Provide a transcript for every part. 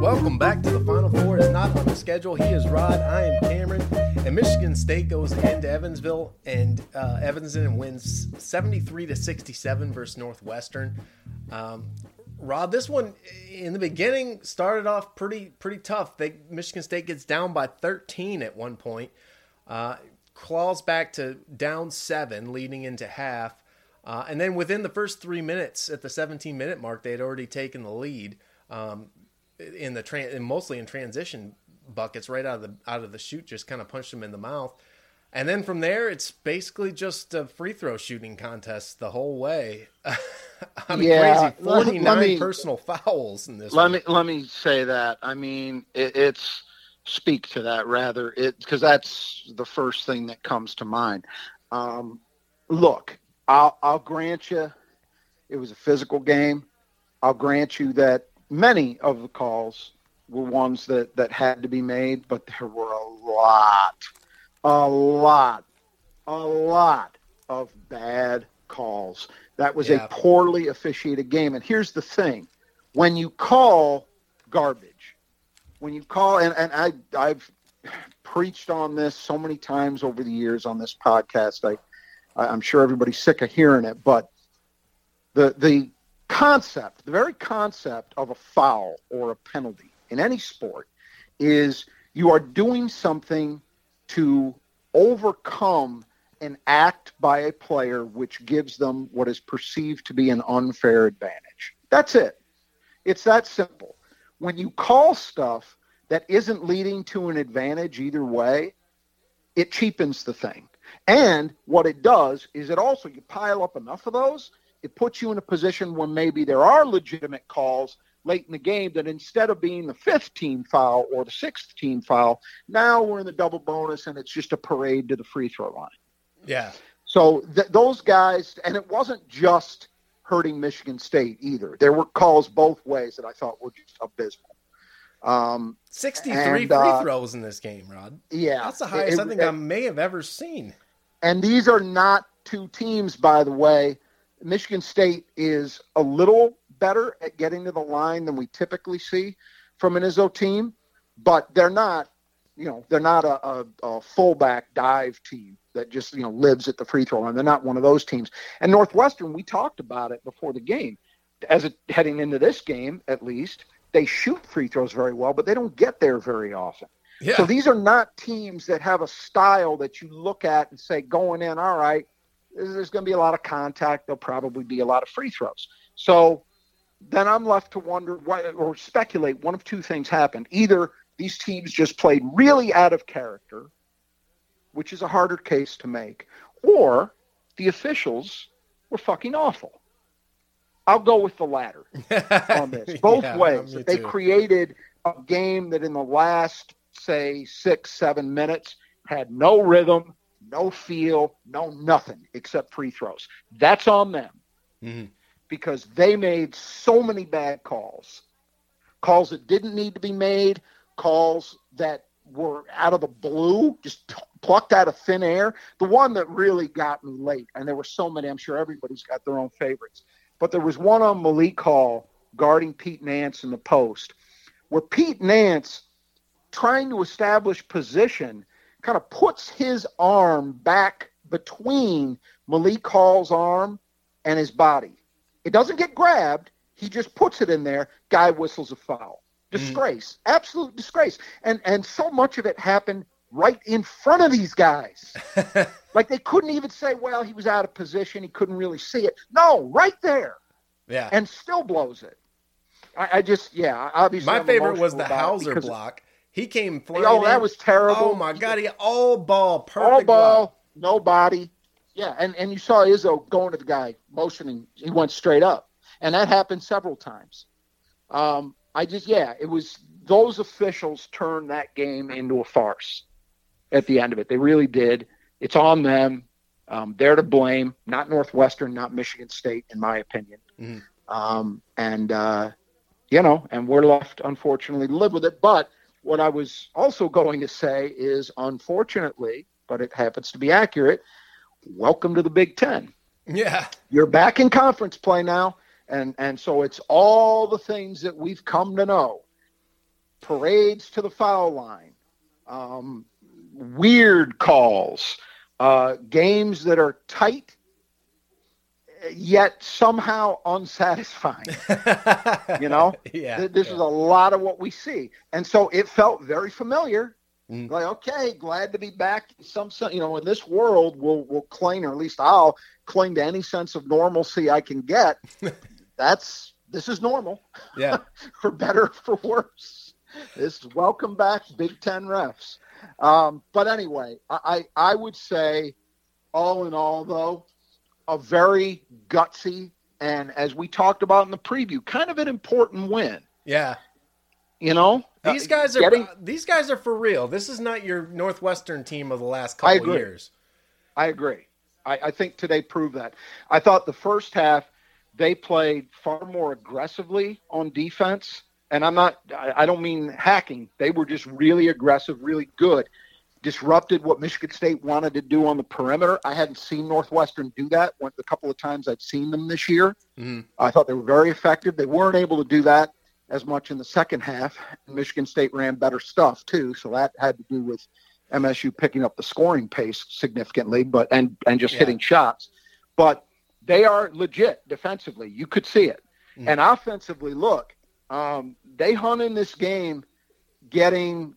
Welcome back to the Final Four. Is not on the schedule. He is Rod. I am Cameron. And Michigan State goes into Evansville and uh, Evanston wins 73 to 67 versus Northwestern. Um, Rod, this one in the beginning started off pretty pretty tough. They Michigan State gets down by 13 at one point. Uh, claws back to down seven, leading into half. Uh, and then within the first three minutes, at the 17 minute mark, they had already taken the lead um, in the and mostly in transition buckets right out of the out of the shoot, just kind of punched them in the mouth. And then from there, it's basically just a free throw shooting contest the whole way. I mean, Yeah, crazy forty let nine me- personal fouls in this. Let one. me let me say that. I mean, it, it's speak to that rather, it because that's the first thing that comes to mind. Um, look, I'll I'll grant you, it was a physical game. I'll grant you that many of the calls were ones that that had to be made, but there were a lot, a lot, a lot of bad calls. That was Yeah. a poorly officiated game. And here's the thing: when you call garbage, when you call, and, and I I've preached on this so many times over the years on this podcast. I I'm sure everybody's sick of hearing it, but the the concept, the very concept of a foul or a penalty in any sport is you are doing something to overcome an act by a player which gives them what is perceived to be an unfair advantage. That's it. It's that simple. When you call stuff that isn't leading to an advantage either way, it cheapens the thing. And what it does is it also, you pile up enough of those, it puts you in a position where maybe there are legitimate calls late in the game that instead of being the fifth team foul or the sixth team foul, now we're in the double bonus and it's just a parade to the free throw line. yeah, So th- those guys, and it wasn't just hurting Michigan State either. There were calls both ways that I thought were just abysmal. Um, sixty three And, free uh, throws in this game, Rod. yeah, That's the highest It- I think it- I may have ever seen. And these are not two teams, by the way. Michigan State is a little better at getting to the line than we typically see from an Izzo team, but they're not, you know, they're not a, a, a fullback dive team that just, you know, lives at the free throw line. They're not one of those teams. And Northwestern, we talked about it before the game. As it, heading into this game, at least, they shoot free throws very well, but they don't get there very often. Yeah, So these are not teams that have a style that you look at and say, going in, all right, there's there's going to be a lot of contact. There'll probably be a lot of free throws. So then I'm left to wonder why, or speculate one of two things happened. Either these teams just played really out of character, which is a harder case to make, or the officials were fucking awful. I'll go with the latter on this. Both Yeah, ways. They too. created a game that in the last, say, six, seven minutes had no rhythm, no feel, no nothing except free throws. That's on them Mhm. because they made so many bad calls. Calls that didn't need to be made, calls that were out of the blue, just plucked out of thin air. The one that really got me late, and there were so many, I'm sure everybody's got their own favorites. But there was one on Malik Hall guarding Pete Nance in the post, where Pete Nance, trying to establish position, kind of puts his arm back between Malik Hall's arm and his body. It doesn't get grabbed. He just puts it in there. Guy whistles a foul. Disgrace. Absolute disgrace. And and so much of it happened right in front of these guys. like they couldn't even say, well, he was out of position. He couldn't really see it. No, right there. yeah. And still blows it. I, I just, yeah, obviously. My I'm favorite was the Hauser block. He came flying. Oh, that in. was terrible. Oh my god, he all ball, perfect All ball, ball. no body. Yeah, and, and you saw Izzo going to the guy, motioning. He went straight up. And that happened several times. Um, I just, yeah, it was those officials turned that game into a farce at the end of it. They really did. It's on them. Um, they're to blame, not Northwestern, not Michigan State, in my opinion. Mhm. Um, and, uh, you know, and we're left, unfortunately, to live with it. But what I was also going to say is, unfortunately, but it happens to be accurate, welcome to the Big Ten. Yeah, You're back in conference play now. And, and so it's all the things that we've come to know parades to the foul line, um, weird calls, uh, games that are tight yet somehow unsatisfying. You know, yeah. Th- this yeah. is a lot of what we see, and so it felt very familiar. Mm. Like, okay, glad to be back. in Some, you know, in this world, we'll we'll cling, or at least I'll cling to any sense of normalcy I can get. That's this is normal, yeah. for better or for worse. This is welcome back, Big Ten refs. Um, but anyway, I, I I would say, all in all, though, a very gutsy and as we talked about in the preview, kind of an important win. Yeah. You know, These Uh, guys are getting- these guys are for real. This is not your Northwestern team of the last I couple agree. years. I agree. I, I think today proved that. I thought the first half they played far more aggressively on defense, and I'm not. I, don't mean hacking. They were just really aggressive, really good. Disrupted what Michigan State wanted to do on the perimeter. I hadn't seen Northwestern do that. The couple of times I'd seen them this year. Mhm. I thought they were very effective. They weren't able to do that as much in the second half. Michigan State ran better stuff too, so that had to do with MSU picking up the scoring pace significantly, but and and just Yeah. hitting shots. But they are legit defensively. You could see it, Mhm. and offensively, look, um, they hung in this game, getting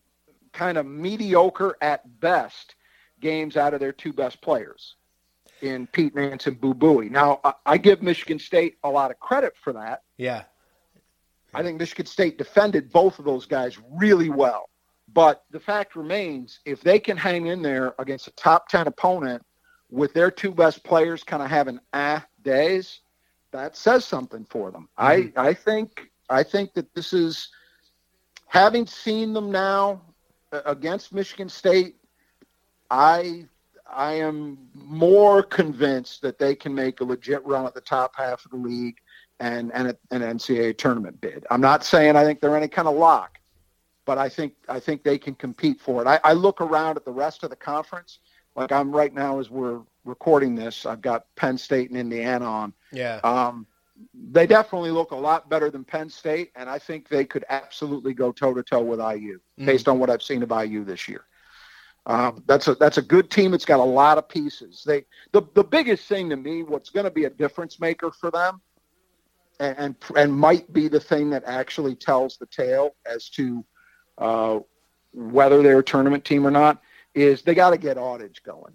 kind of mediocre at best games out of their two best players in Pete Nance and Boo Buie. Now, I, I give Michigan State a lot of credit for that. Yeah. I think Michigan State defended both of those guys really well. But the fact remains, if they can hang in there against a top 10 opponent with their two best players kind of having ah days, that says something for them. I, I think I think that this is having seen them now against Michigan State, I I am more convinced that they can make a legit run at the top half of the league and and an NCAA tournament bid. I'm not saying I think they're any kind of lock, but I think I think they can compete for it. I, I look around at the rest of the conference, like I'm right now as we're recording this. I've got Penn State and Indiana on. Yeah. Um, they definitely look a lot better than Penn State, and I think they could absolutely go toe to toe with IU Mm. based on what I've seen of IU this year. Um, that's a that's a good team. It's got a lot of pieces. They the the biggest thing to me, what's going to be a difference maker for them, and, and and might be the thing that actually tells the tale as to uh, whether they're a tournament team or not, is they got to get Audige going.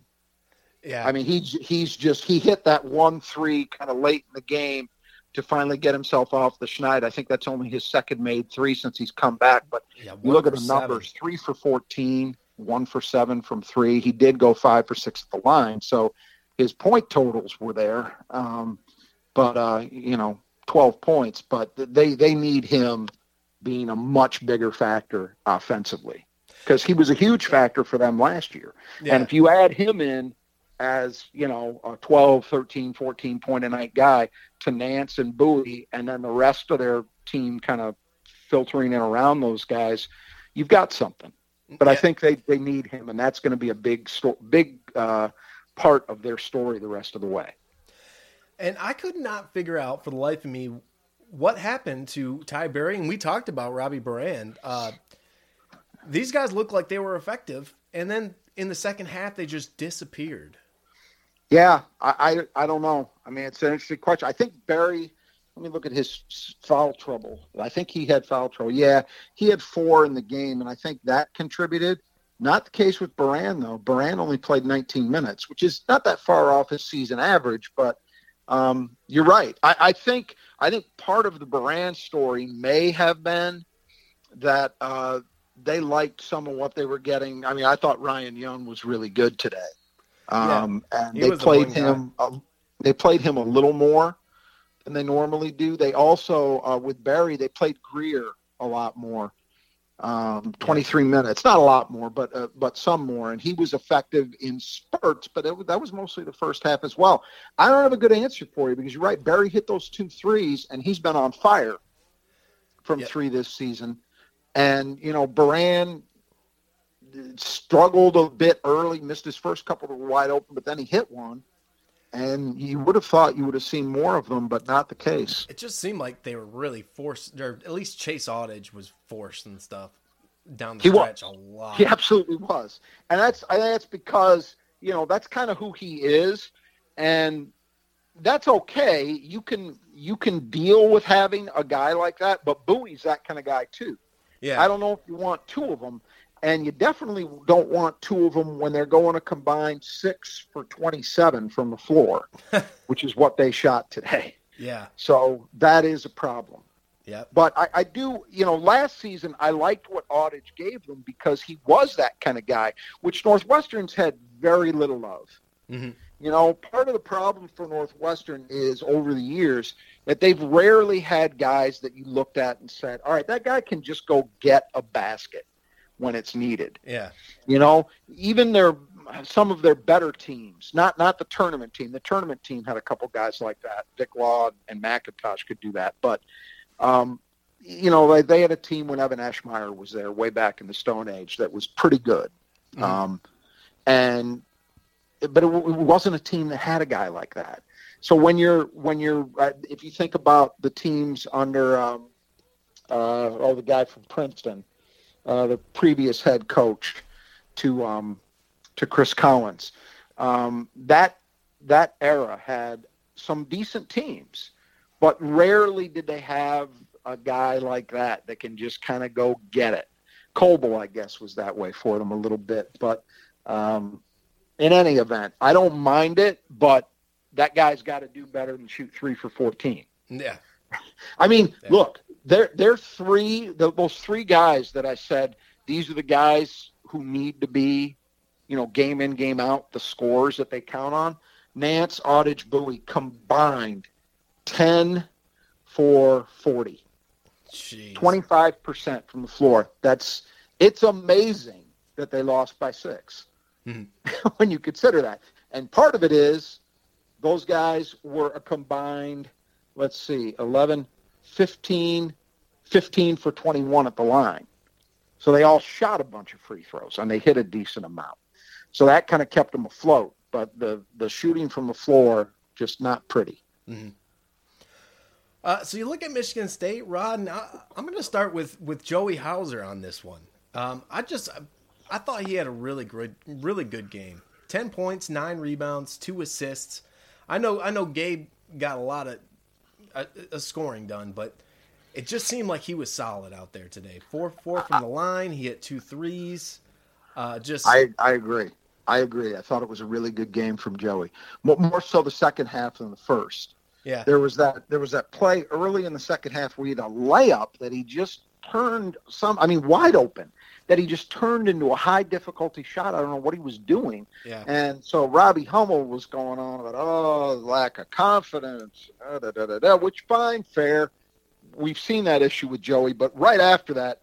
Yeah. I mean, he's he's just he hit that one three kind of late in the game to finally get himself off the schneid. I think that's only his second made three since he's come back. But yeah, you look at the seven. numbers: three for fourteen, one for seven from three. He did go five for six at the line, so his point totals were there. Um, but uh, you know, twelve points. But they they need him being a much bigger factor offensively because he was a huge factor for them last year. Yeah. And if you add him in as, you know, a 12, 13, 14 point a night guy to Nance and Buie, and then the rest of their team kind of filtering in around those guys, you've got something. But I think they, they need him, and that's going to be a big, big uh, part of their story the rest of the way. And I could not figure out for the life of me what happened to Ty Berry. And we talked about Robbie Beran. Uh, these guys looked like they were effective. And then in the second half, they just disappeared. Yeah, I, I, I don't know. I mean, it's an interesting question. I think Berry. Let me look at his foul trouble. I think he had foul trouble. Yeah, he had four in the game, and I think that contributed. Not the case with Beran though. Beran only played 19 minutes, which is not that far off his season average. But um, you're right. I, I think I think part of the Beran story may have been that uh, they liked some of what they were getting. I mean, I thought Ryan Young was really good today, um, and he they played him. A, they played him a little more than they normally do. They also uh, with Berry, they played Greer a lot more. Um, 23 minutes, not a lot more, but uh, but some more, and he was effective in spurts. But it, that was mostly the first half as well. I don't have a good answer for you because you're right. Berry hit those two threes, and he's been on fire from Yeah. three this season. And you know, Beran struggled a bit early, missed his first couple that were wide open, but then he hit one. And you would have thought you would have seen more of them, but not the case. It just seemed like they were really forced, or at least Chase Audige was forced and stuff down the He stretch a lot. He absolutely was, and that's I think that's because you know that's kind of who he is, and that's okay. You can you can deal with having a guy like that, but Buie's that kind of guy too. Yeah, I don't know if you want two of them, and you definitely don't want two of them when they're going to combine six for twenty-seven from the floor, which is what they shot today. yeah, So that is a problem. yeah, But I, I do, you know, last season I liked what Audige gave them because he was that kind of guy, which Northwestern's had very little of. Mhm. You know, part of the problem for Northwestern is over the years that they've rarely had guys that you looked at and said, all right, that guy can just go get a basket when it's needed. yeah, You know, even their some of their better teams, not not the tournament team. The tournament team had a couple guys like that. Vic Law and McIntosh could do that, but um, you know, they, they had a team when Evan Eschmeyer was there way back in the Stone Age that was pretty good. Mhm. Um, and but it, w- it wasn't a team that had a guy like that. So when you're when you're uh, if you think about the teams under um, uh, oh the guy from Princeton, uh, the previous head coach to um, to Chris Collins, um, that that era had some decent teams, but rarely did they have a guy like that that can just kind of go get it. Coble, I guess, was that way for them a little bit, but um, in any event, I don't mind it, but that guy's got to do better than shoot three for fourteen. yeah, I mean, Yeah. look, they're they're three the, those three guys that I said these are the guys who need to be, you know, game in game out the scores that they count on. Nance, Audige, Buie combined ten for 40, Jeez. 25 percent from the floor. That's it's amazing that they lost by 6 Mhm. when you consider that. And part of it is those guys were a combined, let's see, 11, 15, 15 for 21 at the line. So they all shot a bunch of free throws and they hit a decent amount. So that kind of kept them afloat. But the, the shooting from the floor, just not pretty. Uh, so you look at Michigan State, Rod, and I, I'm going to start with with Joey Hauser on this one. Um, I just I thought he had a really good really good game. Ten points, nine rebounds, two assists. I know I know Gabe got a lot of uh, uh, scoring done, but it just seemed like he was solid out there today. Four four from the line. He hit two threes. Uh, just I, I agree. I agree. I thought it was a really good game from Joey. More, more so the second half than the first. yeah There was that there was that play early in the second half where he had a layup that he just turned some I mean wide open that he just turned into a high difficulty shot. I don't know what he was doing. yeah And so Robbie Hummel was going on about oh lack of confidence, da, da, da, da, which fine, fair. We've seen that issue with Joey, but right after that,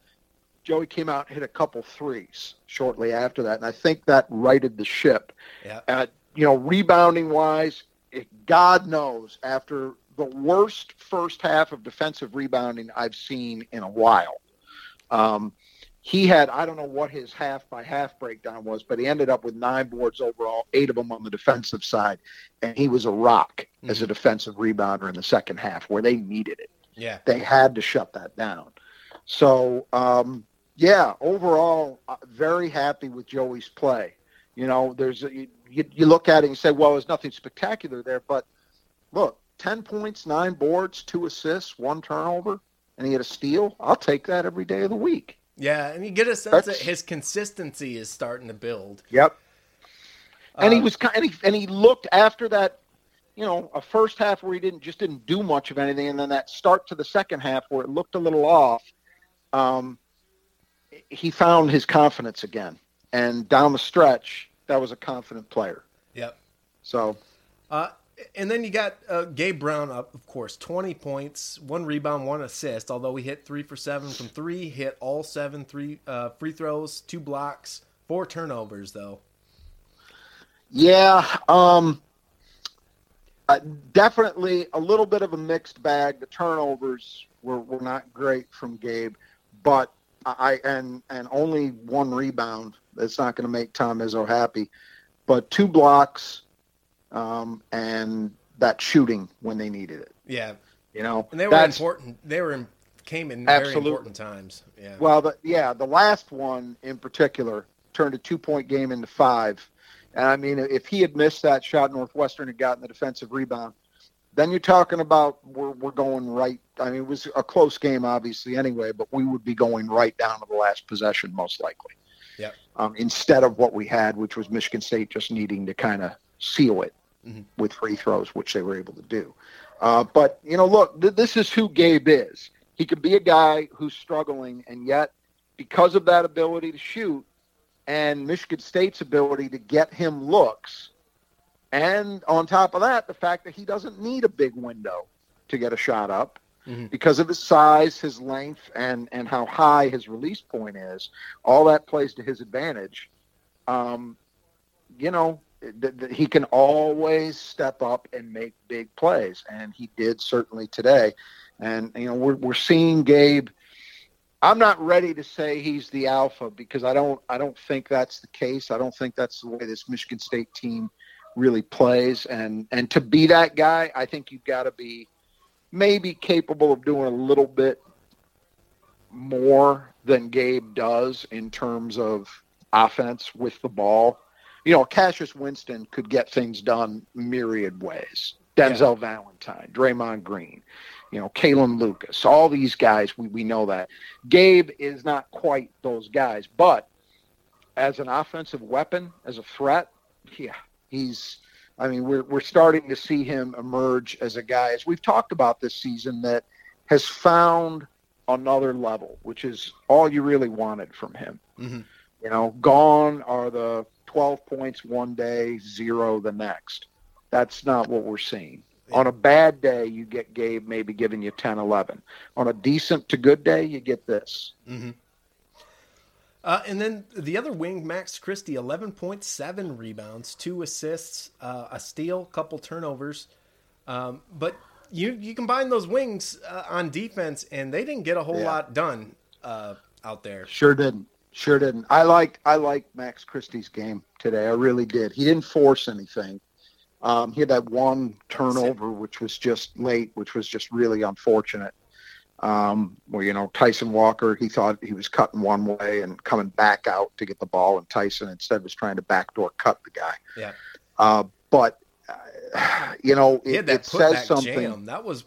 Joey came out and hit a couple threes shortly after that, and I think that righted the ship. yeah Uh, you know, rebounding wise, it, God knows after the worst first half of defensive rebounding I've seen in a while. Um, he had I don't know what his half by half breakdown was, but he ended up with nine boards overall, eight of them on the defensive side, and he was a rock as a defensive rebounder in the second half where they needed it. yeah They had to shut that down. So um, yeah, overall, uh, very happy with Joey's play. You know, there's you, you look at it and you say, well, there's nothing spectacular there, but look, ten points, nine boards, two assists, one turnover, and he had a steal. I'll take that every day of the week. Yeah, and you get a sense That's- that his consistency is starting to build. Yep. And he Uh, was kind, and he, and he looked after that, you know, a first half where he didn't just didn't do much of anything, and then that start to the second half where it looked a little off. Um, he found his confidence again, and down the stretch, that was a confident player. Yep. So Uh, and then you got uh, Gabe Brown, up, of course, 20 points, one rebound, one assist. Although he hit three for seven from three, hit all seven three uh, free throws, two blocks, four turnovers, though. Yeah, um, uh, definitely a little bit of a mixed bag. The turnovers were, were not great from Gabe, but I and and only one rebound. That's not going to make Tom Izzo happy, but two blocks, um, and that shooting when they needed it. Yeah, You know, and they were important. They were in, came in very important times. Yeah. Well, the, yeah, the last one in particular turned a two-point game into five. And I mean, if he had missed that shot, Northwestern had gotten the defensive rebound. Then you're talking about we're we're going right. I mean, it was a close game, obviously, anyway, but we would be going right down to the last possession, most likely. Yeah. Um, instead of what we had, which was Michigan State just needing to kind of seal it Mhm. with free throws, which they were able to do. Uh, but you know, look, th- this is who Gabe is. He could be a guy who's struggling, and yet because of that ability to shoot and Michigan State's ability to get him looks, and on top of that, the fact that he doesn't need a big window to get a shot up Mhm. because of his size, his length, and and how high his release point is, all that plays to his advantage. Um, you know, he can always step up and make big plays, and he did certainly today. And you know, we're we're seeing Gabe. I'm not ready to say he's the alpha because I don't I don't think that's the case. I don't think that's the way this Michigan State team really plays. And and to be that guy, I think you've got to be maybe capable of doing a little bit more than Gabe does in terms of offense with the ball. You know, Cassius Winston could get things done myriad ways. Denzel Valentine, Draymond Green, you know, Kalin Lucas, all these guys, we, we know that. Gabe is not quite those guys, but as an offensive weapon, as a threat, yeah, he's I mean, we're we're starting to see him emerge as a guy, as we've talked about this season, that has found another level, which is all you really wanted from him. Mhm. You know, gone are the 12 points one day, zero the next. That's not what we're seeing. On a bad day, you get Gabe maybe giving you 10, 11. On a decent to good day, you get this. Uh, and then the other wing, Max Christie, 11.7 rebounds, two assists, uh, a steal, couple turnovers. Um, but you you combine those wings uh, on defense, and they didn't get a whole Yeah. lot done uh, out there. Sure didn't. Sure didn't. I like I like Max Christie's game today. I really did. He didn't force anything. Um, he had that one turnover, which was just late, which was just really unfortunate. Um, where you know Tyson Walker, he thought he was cutting one way and coming back out to get the ball, and Tyson instead was trying to backdoor cut the guy. Yeah, Uh, but uh, you know, it, it says something. jam. That was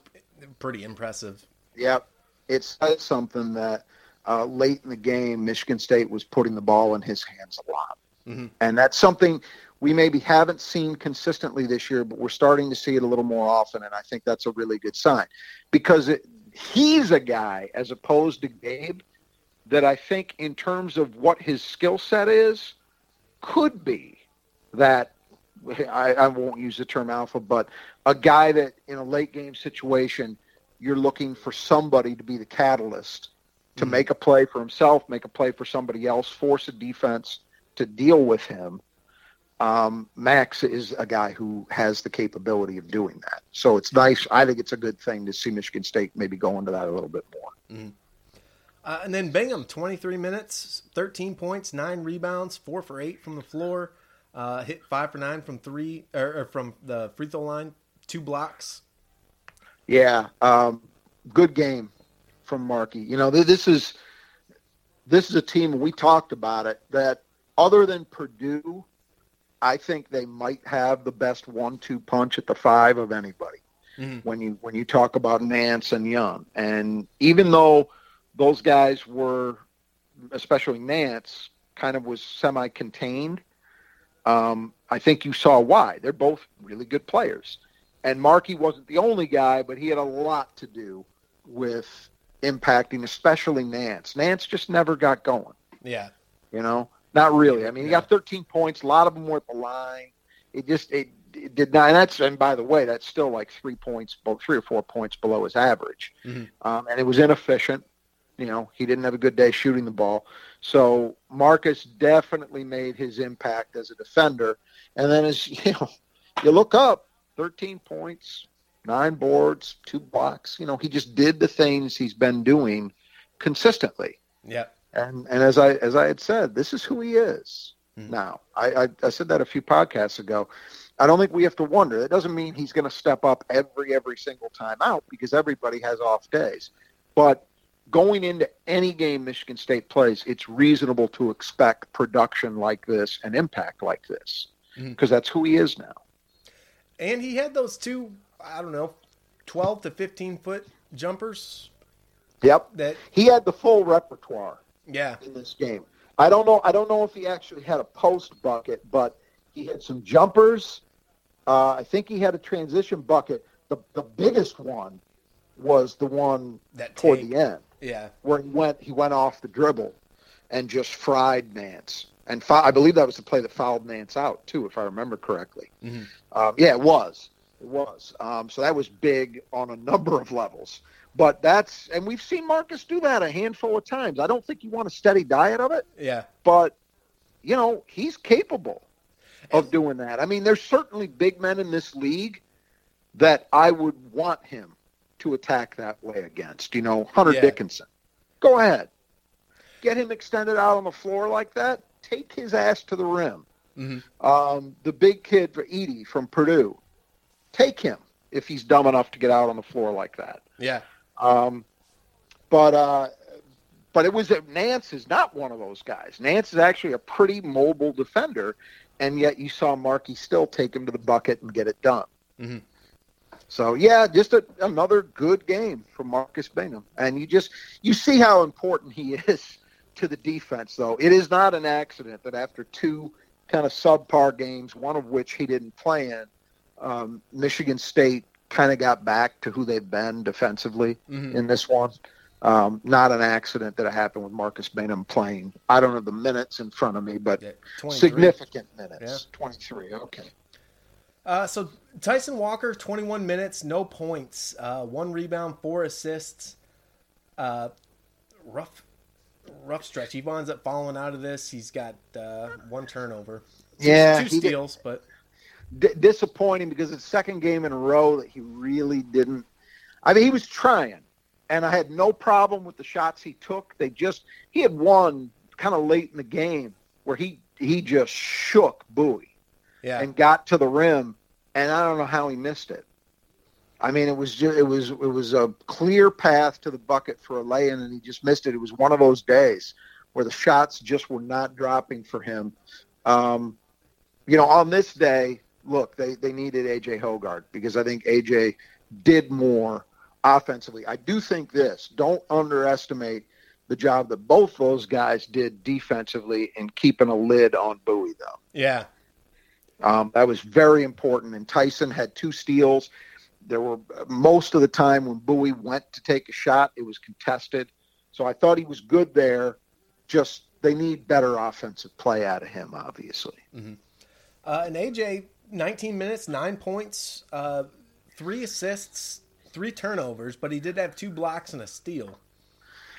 pretty impressive. Yep. It says something that uh, late in the game, Michigan State was putting the ball in his hands a lot. Mhm. And that's something we maybe haven't seen consistently this year, but we're starting to see it a little more often. And I think that's a really good sign because it, he's a guy, as opposed to Gabe, that I think in terms of what his skill set is, could be that I, I won't use the term alpha, but a guy that in a late game situation, you're looking for somebody to be the catalyst to Mhm. make a play for himself, make a play for somebody else, force a defense to deal with him. Um, Max is a guy who has the capability of doing that. So it's nice. I think it's a good thing to see Michigan State maybe go into that a little bit more. Uh, and then Bingham, 23 minutes, 13 points, nine rebounds, four for eight from the floor, uh, hit five for nine from three or, or from the free throw line, two blocks. Yeah, um, good game from Markey. You know, th- this is this is a team we talked about it that other than Purdue, I think they might have the best one-two punch at the five of anybody. Mhm. When you when you talk about Nance and Young, and even though those guys were, especially Nance, kind of was semi-contained, um, I think you saw why. They're both really good players and Markey wasn't the only guy, but he had a lot to do with impacting, especially Nance. Nance just never got going. Yeah. You know, not really. I mean, he got 13 points. A lot of them were at the line. It just it, it did not. And that's and by the way, that's still like three points, three or four points below his average. Mm-hmm. Um, and it was inefficient. You know, he didn't have a good day shooting the ball. So Marcus definitely made his impact as a defender. And then as you know, you look up, 13 points, nine boards, two blocks. You know, he just did the things he's been doing consistently. Yeah. And and as I as I had said, this is who he is Mhm. now. I, I I said that a few podcasts ago. I don't think we have to wonder. That doesn't mean he's going to step up every every single time out because everybody has off days. But going into any game Michigan State plays, it's reasonable to expect production like this and impact like this Mhm. because that's who he is now. And he had those two, I don't know, 12 to 15 foot jumpers Yep. that, He had the full repertoire. yeah. in this game. I don't know. I don't know if he actually had a post bucket, but he had some jumpers. Uh, I think he had a transition bucket. The the biggest one was the one That toward the end Yeah. where he went he went off the dribble and just fried Nance. And fou- I believe that was the play that fouled Nance out too, if I remember correctly. Mhm. Um, yeah, it was. It was. Um, so that was big on a number of levels. But that's and we've seen Marcus do that a handful of times. I don't think you want a steady diet of it Yeah. but you know he's capable of doing that. I mean, there's certainly big men in this league that I would want him to attack that way against. You know, Hunter Yeah. Dickinson. Go ahead, get him extended out on the floor like that. Take his ass to the rim. Mhm. Um, the big kid for Edey from Purdue. Take him if he's dumb enough to get out on the floor like that. Yeah. Um, but uh, but it was Nance is not one of those guys. Nance is actually a pretty mobile defender, and yet you saw Markey still take him to the bucket and get it done. Mhm. So yeah, just a, another good game from Marcus Bingham, and you just you see how important he is to the defense. Though it is not an accident that after two kind of subpar games, one of which he didn't play in, um, Michigan State kind of got back to who they've been defensively Mhm. in this one. Um, not an accident that it happened with Marcus Bingham playing. I don't have the minutes in front of me, but Yeah. significant minutes. Yeah. 23. Okay. Uh, so Tyson Walker, 21 minutes, no points, uh, one rebound, four assists. Uh, rough, rough stretch. He winds up falling out of this. He's got uh, one turnover, Yeah. two he did- steals, but d- disappointing because it's the second game in a row that he really didn't. I mean, he was trying, and I had no problem with the shots he took. They just he had one kind of late in the game where he he just shook Buie yeah, and got to the rim, and I don't know how he missed it. I mean, it was just, it was it was a clear path to the bucket for a lay-in, and he just missed it. It was one of those days where the shots just were not dropping for him. Um, you know, on this day, look, they they needed AJ Hoggard because I think AJ did more offensively. I do think this. Don't underestimate the job that both those guys did defensively in keeping a lid on Buie, though. yeah, Um, that was very important. And Tyson had two steals. There were most of the time when Buie went to take a shot, it was contested. So I thought he was good there. Just they need better offensive play out of him, obviously. Uh, and AJ, 19 minutes, nine points, uh, three assists, three turnovers, but he did have two blocks and a steal.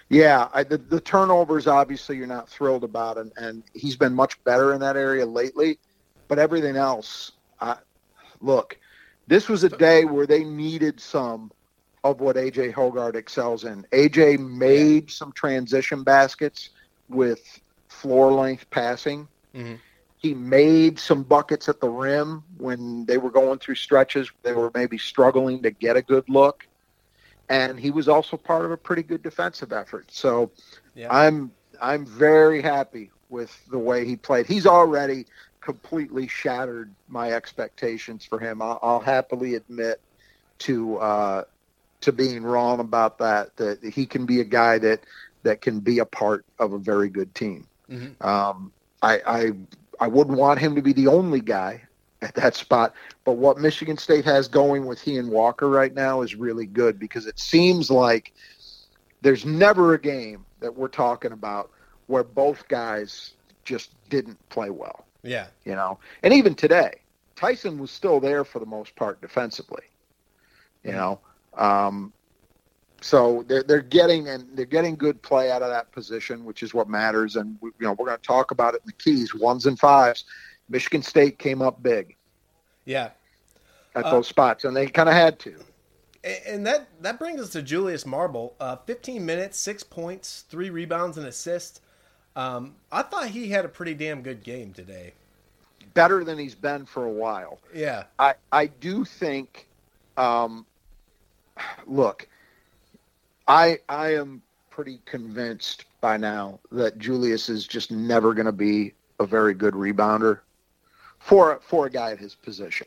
Yeah, I, the, the turnovers obviously you're not thrilled about, and, and he's been much better in that area lately. But everything else, I, look, this was a day where they needed some of what AJ Hoggard excels in. AJ made some transition baskets with floor length passing. Mhm. He made some buckets at the rim when they were going through stretches. They were maybe struggling to get a good look. And he was also part of a pretty good defensive effort. So Yeah. I'm I'm very happy with the way he played. He's already completely shattered my expectations for him. I'll, I'll happily admit to uh, to being wrong about that. That he can be a guy that that can be a part of a very good team. Mhm. Um, I, I I wouldn't want him to be the only guy at that spot. But what Michigan State has going with he and Walker right now is really good because it seems like there's never a game that we're talking about where both guys just didn't play well. Yeah. You know, and even today, Tyson was still there for the most part defensively. You know, um, so they're they're getting and they're getting good play out of that position, which is what matters. And we, you know, we're going to talk about it in the keys, ones and fives. Michigan State came up big Yeah. at Uh, those spots, and they kind of had to. And that that brings us to Julius Marble. Uh, 15 minutes, six points, three rebounds, and assist. Um, I thought he had a pretty damn good game today. Better than he's been for a while. Yeah. I I do think. Um, look, I I am pretty convinced by now that Julius is just never going to be a very good rebounder for for a guy at his position.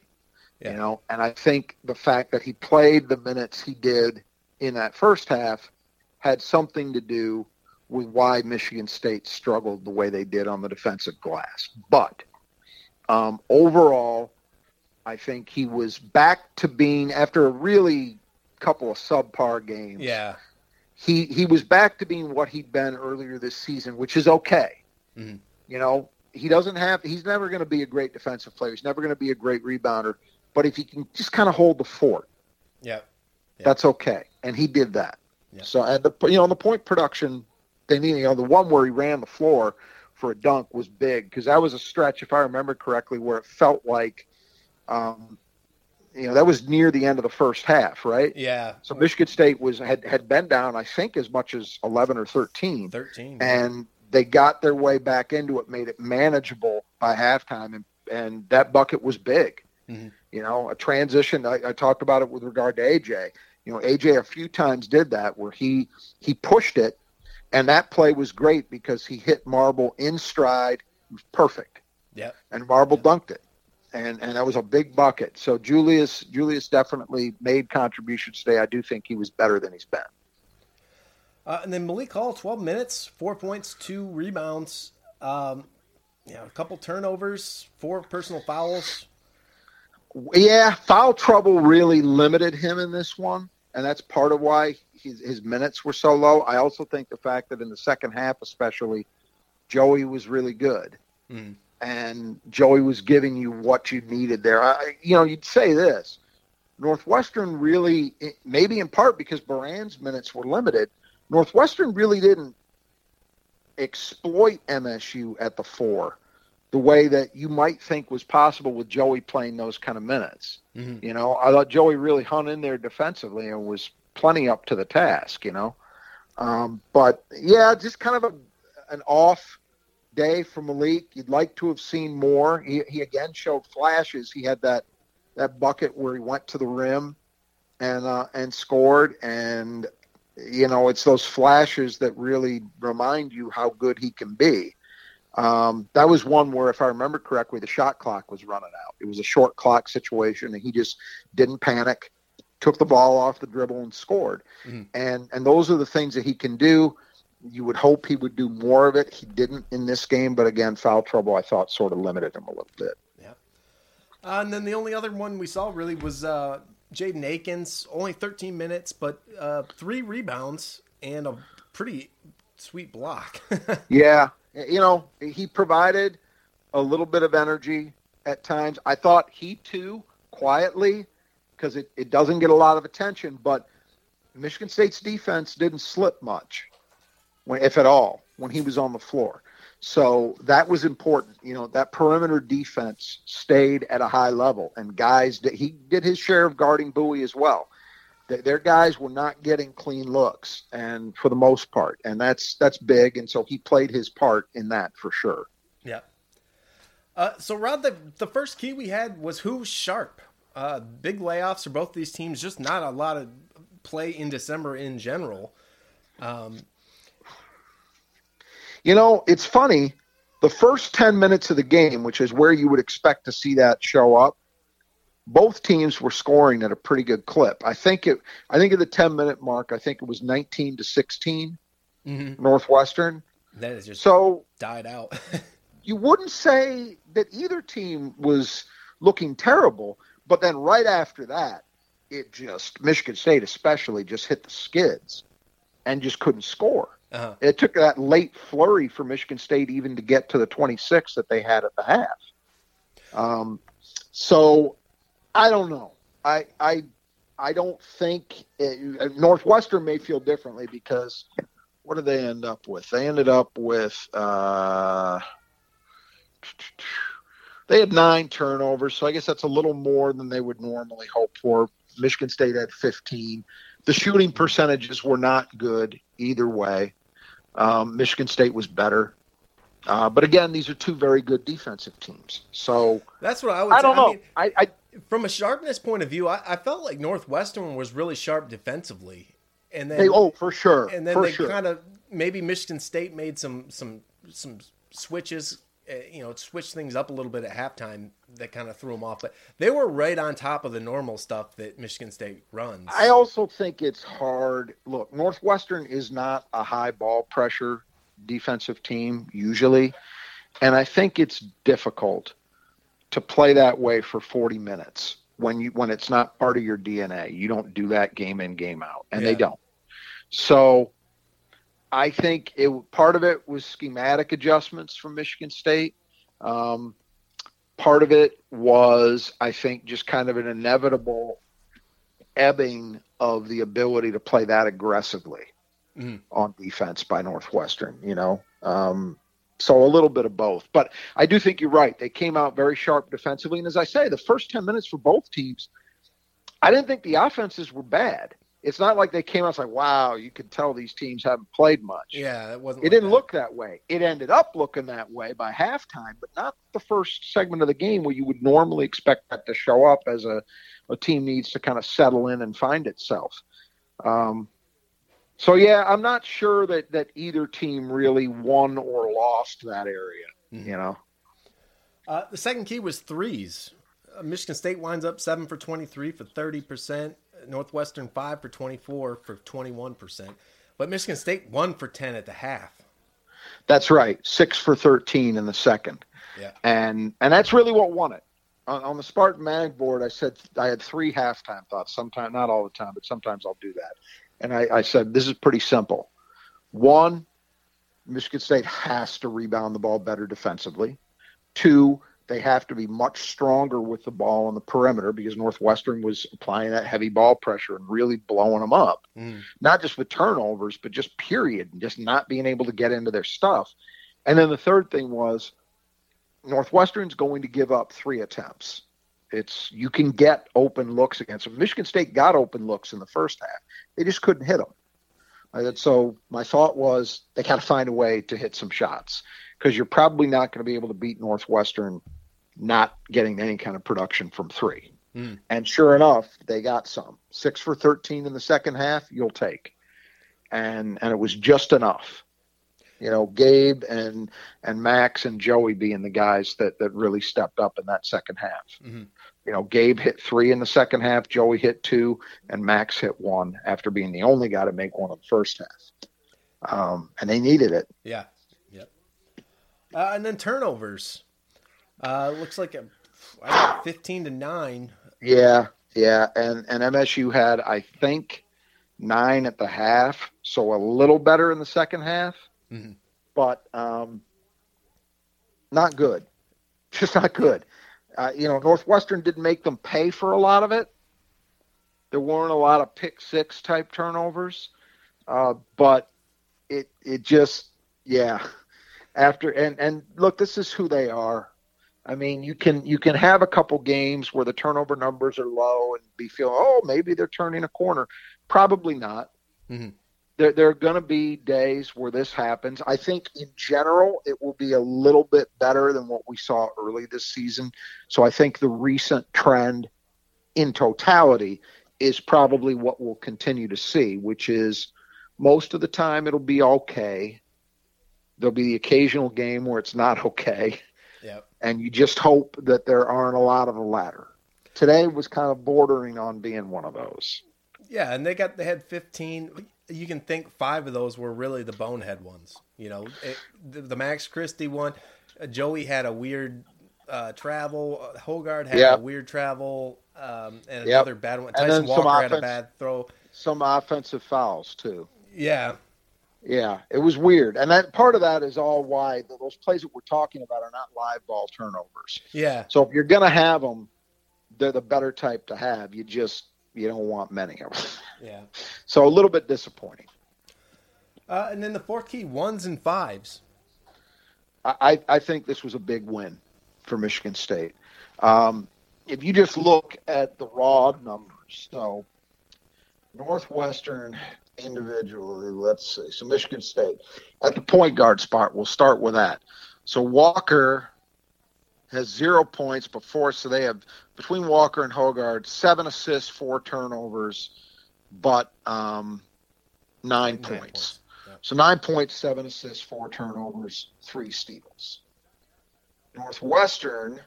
Yeah. You know, and I think the fact that he played the minutes he did in that first half had something to do with why Michigan State struggled the way they did on the defensive glass. But um, overall, I think he was back to being after a really couple of subpar games. Yeah. He he was back to being what he'd been earlier this season, which is okay. Mhm. You know, he doesn't have he's never going to be a great defensive player. He's never going to be a great rebounder, but if he can just kind of hold the fort, Yeah. Yeah. that's okay. And he did that. Yeah. So and the you know the point production, they need you know the one where he ran the floor for a dunk was big because that was a stretch if I remember correctly where it felt like, um, you know that was near the end of the first half, right? Yeah. So Michigan State was had had been down I think as much as eleven or thirteen, 13. and they got their way back into it, made it manageable by halftime, and and that bucket was big. Mhm. You know, a transition. I, I talked about it with regard to AJ. You know, AJ a few times did that where he he pushed it, and that play was great because he hit Marble in stride. It was perfect, yeah. and Marble dunked it, and and that was a big bucket. So Julius Julius definitely made contributions today. I do think he was better than he's been. Uh, and then Malik Hall, 12 minutes, four points, two rebounds, um, you know, a couple turnovers, four personal fouls. Yeah, foul trouble really limited him in this one, and that's part of why his, his minutes were so low. I also think the fact that in the second half, especially, Joey was really good, Mhm. And Joey was giving you what you needed there. I, you know, you'd say this: Northwestern really, maybe in part because Beran's minutes were limited, Northwestern really didn't exploit MSU at the four the way that you might think was possible with Joey playing those kind of minutes. Mhm. You know, I thought Joey really hung in there defensively and was plenty up to the task. You know, um, but yeah, just kind of a an off day for Malik. You'd like to have seen more. He, he again showed flashes. He had that that bucket where he went to the rim and uh, and scored. And you know, it's those flashes that really remind you how good he can be. Um, that was one where, if I remember correctly, the shot clock was running out. It was a short clock situation, and he just didn't panic, took the ball off the dribble, and scored. Mhm. And and those are the things that he can do. You would hope he would do more of it. He didn't in this game, but again, foul trouble I thought sort of limited him a little bit. Uh, and then the only other one we saw really was uh, Jaden Akins, only 13 minutes, but uh, three rebounds and a pretty sweet block. Yeah, you know, he provided a little bit of energy at times. I thought he too, quietly, because it, it doesn't get a lot of attention, but Michigan State's defense didn't slip much, when, if at all, when he was on the floor. So that was important. You know, that perimeter defense stayed at a high level, and guys, that he did his share of guarding Buie as well. Th- Their guys were not getting clean looks, and for the most part, and that's that's big. And so he played his part in that for sure. yeah. Uh, so, Rod, the, the first key we had was who's sharp. Uh, big layoffs for both these teams, just not a lot of play in December in general. Um, You know, it's funny. The first 10 minutes of the game, which is where you would expect to see that show up, both teams were scoring at a pretty good clip. I think it I think at the 10 minute mark, I think it was 19 to 16 mhm. Northwestern. That is just So died out. you wouldn't say that either team was looking terrible, but then right after that, it just Michigan State especially just hit the skids and just couldn't score. Uh-huh. It took that late flurry for Michigan State even to get to the 26 that they had at the half. Um, so I don't know. I I I don't think it, Northwestern may feel differently because what did they end up with? They ended up with uh, they had nine turnovers, so I guess that's a little more than they would normally hope for. Michigan State had 15. The shooting percentages were not good either way. Um, Michigan State was better. Uh, but again, these are two very good defensive teams. So That's what I would I say. don't know. mean, I, I from a sharpness point of view, I, I felt like Northwestern was really sharp defensively, and then they oh for sure, and then for they sure. kind of maybe Michigan State made some some some switches, Eh, you know, switched things up a little bit at halftime that kind of threw them off. But they were right on top of the normal stuff that Michigan State runs. I also think it's hard. Look, Northwestern is not a high ball pressure defensive team usually, and I think it's difficult to play that way for 40 minutes when you when it's not part of your DNA. You don't do that game in game out, and they don't. So I think it part of it was schematic adjustments from Michigan State. Um, part of it was, I think, just kind of an inevitable ebbing of the ability to play that aggressively Mhm. on defense by Northwestern. You know, um, so a little bit of both. But I do think you're right. They came out very sharp defensively, and as I say, the first ten minutes for both teams, I didn't think the offenses were bad. It's not like they came out and like, wow, you can tell these teams haven't played much. yeah, it wasn't. It like didn't that. look that way. It ended up looking that way by halftime, but not the first segment of the game where you would normally expect that to show up as a, a team needs to kind of settle in and find itself. Um, so yeah, I'm not sure that that either team really won or lost that area. Mhm. You know, Uh, the second key was threes. Uh, Michigan State winds up seven for twenty-three for thirty percent. Northwestern five for twenty-four for twenty-one percent. But Michigan State one for ten at the half. that's right. Six for 13 in the second. Yeah. and and that's really what won it. On, on the Spartan Mag board, I said I had three halftime thoughts. Sometimes, not all the time, but sometimes I'll do that. And I, I said this is pretty simple. One, Michigan State has to rebound the ball better defensively. Two, they have to be much stronger with the ball on the perimeter because Northwestern was applying that heavy ball pressure and really blowing them up Mm. not just with turnovers, but just period, and just not being able to get into their stuff. And then the third thing was Northwestern's going to give up three attempts. It's you can get open looks against them. Michigan State got open looks in the first half. They just couldn't hit them. And so my thought was they got to find a way to hit some shots because you're probably not going to be able to beat Northwestern not getting any kind of production from three. Hmm. And sure enough, they got some. Six for 13 in the second half, you'll take. And and it was just enough. You know, Gabe and and Max and Joey being the guys that that really stepped up in that second half. Mhm. You know, Gabe hit three in the second half, Joey hit two, and Max hit one after being the only guy to make one in the first half. Um, and they needed it. Yeah. Uh, and then turnovers. Uh, looks like a I don't know, fifteen to nine. Yeah, yeah, and and MSU had I think nine at the half, so a little better in the second half, Mhm. but um, not good, just not good. Uh, you know, Northwestern didn't make them pay for a lot of it. There weren't a lot of pick six type turnovers, uh, but it it just yeah. After and and look, this is who they are. I mean, you can you can have a couple games where the turnover numbers are low and be feeling, oh, maybe they're turning a corner. Probably not. Mhm. There, there are going to be days where this happens. I think in general it will be a little bit better than what we saw early this season. So I think the recent trend in totality is probably what we'll continue to see, which is most of the time it'll be okay. There'll be the occasional game where it's not okay Yep. and you just hope that there aren't a lot of the latter. Today was kind of bordering on being one of those. Yeah, and they got they had fifteen. You can think five of those were really the bonehead ones. You know, it, the, the Max Christie one. uh, Joey had a weird uh, travel. uh, Hoggard had Yeah. a weird travel, um, and Yep. another bad one. And Tyson Walker had a bad throw. Some offensive fouls too. Yeah, Yeah, it was weird, and that part of that is all why those plays that we're talking about are not live ball turnovers. Yeah. So if you're gonna have them, they're the better type to have. You just you don't want many of them. Yeah. So a little bit disappointing. Uh, and then the fourth key, ones and fives. I, I think this was a big win for Michigan State. Um, if you just look at the raw numbers, so Northwestern individually, let's see. So Michigan State at the point guard spot, we'll start with that. So Walker has zero points before, so they have between Walker and Hoggard seven assists, four turnovers, but um, nine, Nine points. points. So nine points, seven assists, four turnovers, three steals. Northwestern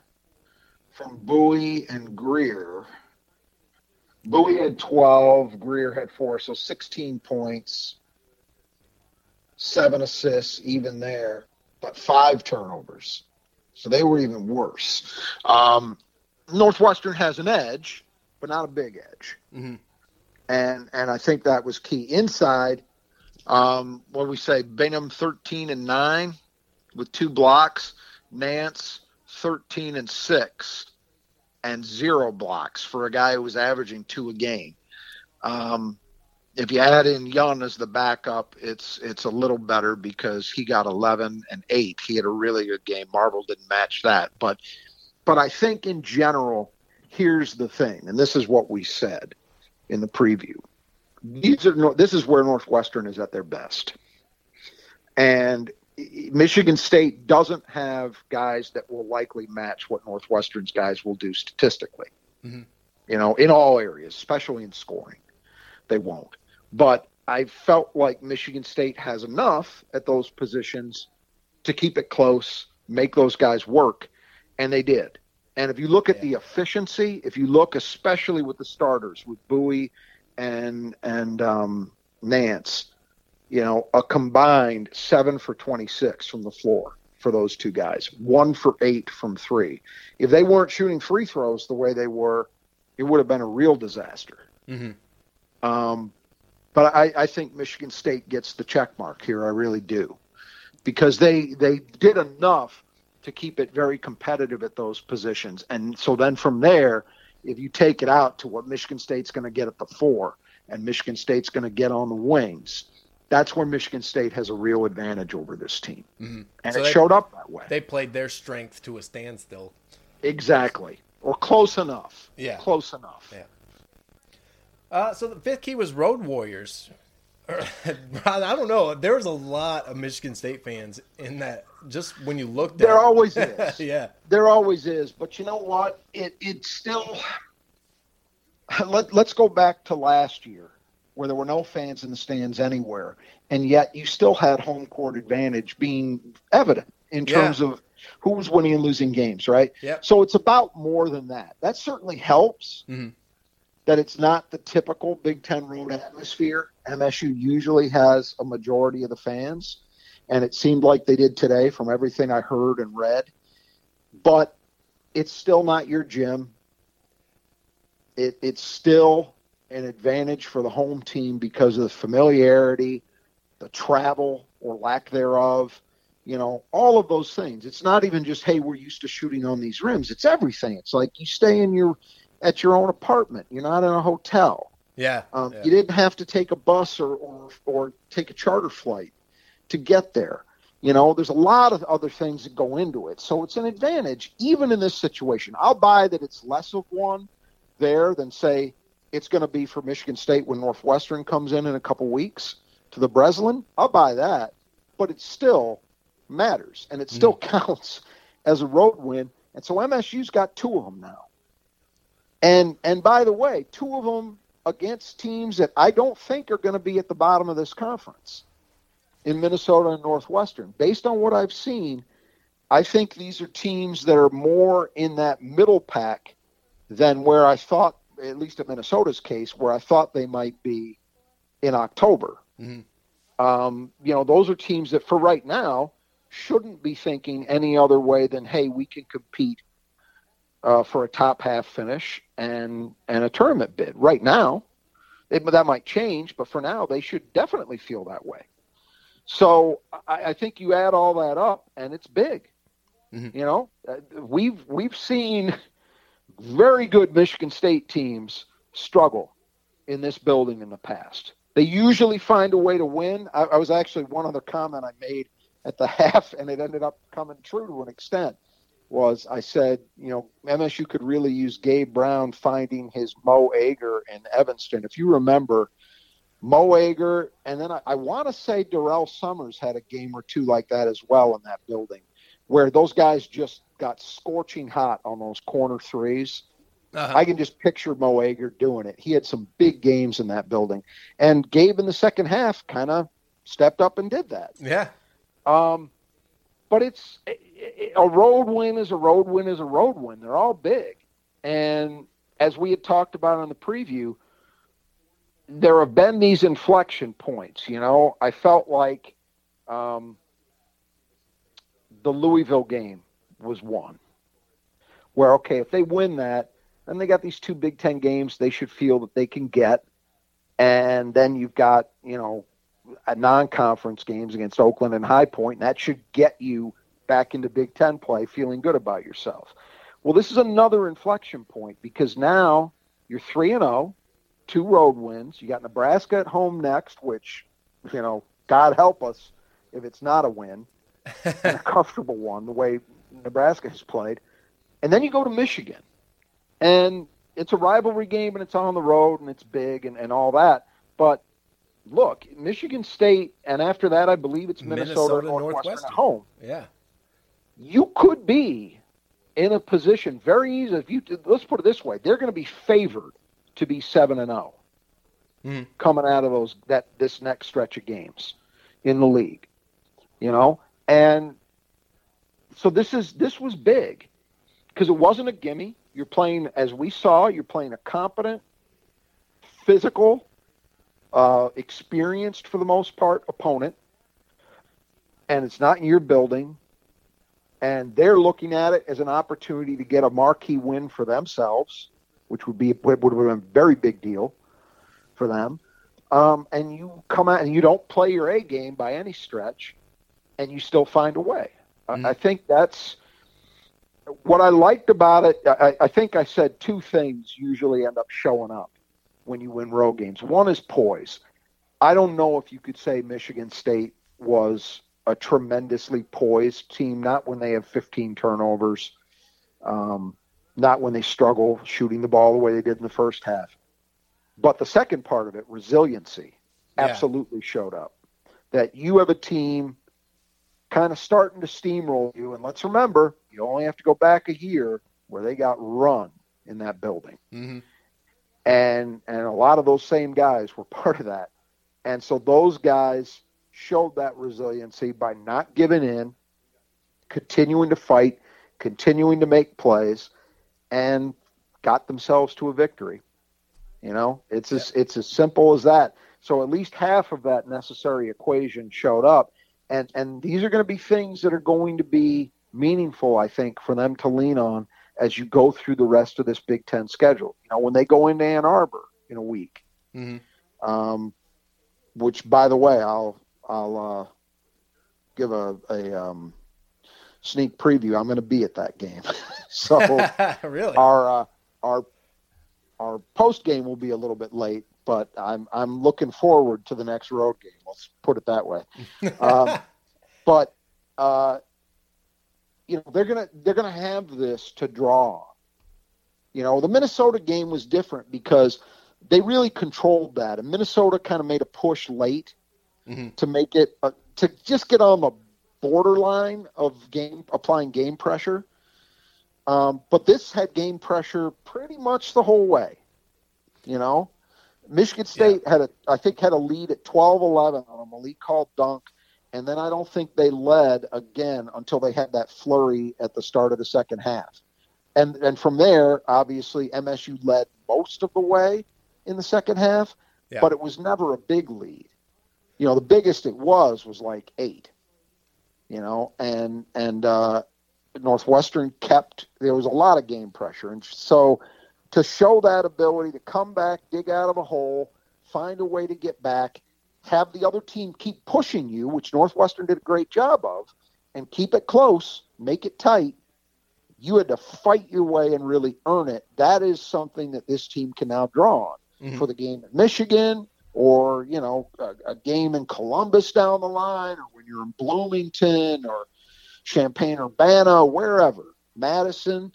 from Buie and Greer. Buie had 12, Greer had four, so 16 points, seven assists, even there, but five turnovers. So they were even worse. Um, Northwestern has an edge, but not a big edge. Mhm. And and I think that was key. Inside, um, what do we say? Bingham 13 and 9 with two blocks. Nance 13 and 6 and zero blocks for a guy who was averaging two a game. Um, if you add in Young as the backup, it's it's a little better because he got 11 and 8. He had a really good game. Marble didn't match that, but but I think in general, here's the thing, and this is what we said in the preview. These are this is where Northwestern is at their best, and Michigan State doesn't have guys that will likely match what Northwestern's guys will do statistically. Mhm. You know, in all areas, especially in scoring, they won't. But I felt like Michigan State has enough at those positions to keep it close, make those guys work, and they did. And if you look at Yeah. the efficiency, if you look especially with the starters, with Buie and and um, Nance, you know, a combined seven for 26 from the floor for those two guys, one for eight from three. If they weren't shooting free throws the way they were, it would have been a real disaster. Mhm. Um, but I, I think Michigan State gets the check mark here. I really do, because they they did enough to keep it very competitive at those positions. And so then from there, if you take it out to what Michigan State's going to get at the four, and Michigan State's going to get on the wings, that's where Michigan State has a real advantage over this team, Mhm. and So it they- showed up that way. They played their strength to a standstill. exactly, or close enough. Yeah. close enough. Yeah. Uh, so the fifth key was Road Warriors. I don't know. There was a lot of Michigan State fans in that. Just when you looked, There always is. yeah. There always is, but you know what? It it still. Let Let's go back to last year, where there were no fans in the stands anywhere, and yet you still had home court advantage being evident in Yeah. terms of who was winning and losing games, right? Yep. So it's about more than that. That certainly helps. Mhm. That it's not the typical Big Ten road atmosphere. MSU usually has a majority of the fans, and it seemed like they did today from everything I heard and read. But it's still not your gym. It, it's still an advantage for the home team because of the familiarity, the travel or lack thereof, you know, all of those things. It's not even just, hey, we're used to shooting on these rims. It's everything. It's like you stay in your at your own apartment. You're not in a hotel. Yeah. Um, yeah. You didn't have to take a bus or, or or take a charter flight to get there. You know, there's a lot of other things that go into it. So it's an advantage, even in this situation. I'll buy that it's less of one there than say it's going to be for Michigan State when Northwestern comes in in a couple weeks to the Breslin. I'll buy that, but it still matters and it mm. still counts as a road win. And so MSU's got two of them now. And and by the way, two of them against teams that I don't think are going to be at the bottom of this conference in Minnesota and Northwestern. Based on what I've seen, I think these are teams that are more in that middle pack than where I thought, at least in Minnesota's case, where I thought they might be in October. Mhm. Um, you know, those are teams that for right now shouldn't be thinking any other way than, hey, we can compete uh, for a top half finish and and a tournament bid. Right now, it, that might change, but for now, they should definitely feel that way. So I, I think you add all that up, and it's big. Mm-hmm. You know, uh, we've we've seen very good Michigan State teams struggle in this building in the past. They usually find a way to win. I, I was actually one other comment I made at the half, and it ended up coming true to an extent. Was I said, you know, MSU could really use Gabe Brown finding his Mo Ager in Evanston. If you remember, Mo Ager, and then I, I want to say Durrell Summers had a game or two like that as well in that building, where those guys just got scorching hot on those corner 3s uh-huh. I can just picture Mo Ager doing it. He had some big games in that building, and Gabe in the second half kind of stepped up and did that. Yeah. Um, but it's a road win is a road win is a road win. They're all big, and as we had talked about on the preview, there have been these inflection points. You know, I felt like um, the Louisville game was one where okay, if they win that, then they got these two Big Ten games they should feel that they can get, and then you've got you know a non-conference games against Oakland and High Point, and that should get you back into Big Ten play, feeling good about yourself. Well, this is another inflection point because now you're three and zero, oh, two road wins. You got Nebraska at home next, which you know, God help us if it's not a win, a comfortable one, the way Nebraska has played. And then you go to Michigan, and it's a rivalry game, and it's on the road, and it's big, and, and all that. But look, Michigan State, and after that, I believe it's Minnesota, Minnesota Northwestern, Northwestern, at home. Yeah, you could be in a position very easy. If you let's put it this way, they're going to be favored to be seven and zero oh mm-hmm. coming out of those that this next stretch of games in the league. You know, and so this is this was big because it wasn't a gimme. You're playing, as we saw, you're playing a competent, physical, uh, experienced for the most part opponent, and it's not in your building. And they're looking at it as an opportunity to get a marquee win for themselves, which would be would have been a very big deal for them. Um, and you come out and you don't play your A game by any stretch, and you still find a way. Mm-hmm. I, I think that's what I liked about it. I, I think I said two things usually end up showing up when you win road games. One is poise. I don't know if you could say Michigan State was a tremendously poised team, not when they have 15 turnovers, um, not when they struggle shooting the ball the way they did in the first half. But the second part of it, resiliency, yeah. absolutely showed up. That you have a team kind of starting to steamroll you. And let's remember, you only have to go back a year where they got run in that building. Mm-hmm and and a lot of those same guys were part of that. And so those guys showed that resiliency by not giving in, continuing to fight, continuing to make plays, and got themselves to a victory. You know, it's as it's as simple as that. So at least half of that necessary equation showed up, and and these are going to be things that are going to be meaningful, I think, for them to lean on as you go through the rest of this Big Ten schedule. You know, when they go into Ann Arbor in a week, mm-hmm. um, which, by the way, I'll I'll uh, give a, a um, sneak preview. I'm going to be at that game, so really our uh, our our post game will be a little bit late, but I'm I'm looking forward to the next road game. Let's put it that way. um, but uh, you know they're gonna they're gonna have this to draw. You know, the Minnesota game was different because they really controlled that, and Minnesota kind of made a push late mm-hmm. to make it uh, to just get on the borderline of game applying game pressure. Um, but this had game pressure pretty much the whole way. You know, Michigan State yeah. had a I think had a lead at 12-11 on a Malik Hall dunk and then I don't think they led again until they had that flurry at the start of the second half. And and from there, obviously MSU led most of the way in the second half, yeah. but it was never a big lead. You know, the biggest it was was like eight. You know, and and uh, Northwestern kept there was a lot of game pressure, and so to show that ability to come back, dig out of a hole, find a way to get back, have the other team keep pushing you, which Northwestern did a great job of, and keep it close, make it tight, you had to fight your way and really earn it. That is something that this team can now draw on mm-hmm. for the game in Michigan or, you know, a, a, game in Columbus down the line or when you're in Bloomington or Champaign Urbana, wherever, Madison,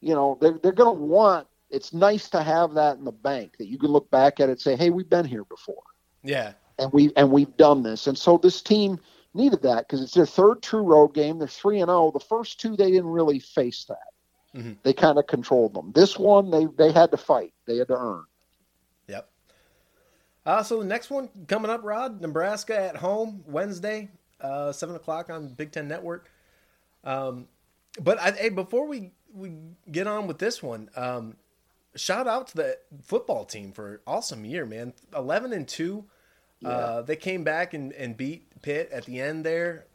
you know, they're, they're going to want, it's nice to have that in the bank that you can look back at it and say, hey, we've been here before. Yeah. And we and we've done this. And so this team – needed that because it's their third true road game. They're three and zero. Oh. The first two they didn't really face that. Mm-hmm. They kind of controlled them. This one they they had to fight. They had to earn. Yep. Uh, so the next one coming up, Rod, Nebraska at home Wednesday, uh, seven o'clock on Big Ten Network. Um, but I, hey, before we we get on with this one, um, shout out to the football team for awesome year, man. Eleven and two. Yeah. Uh, they came back and, and beat Pitt at the end there.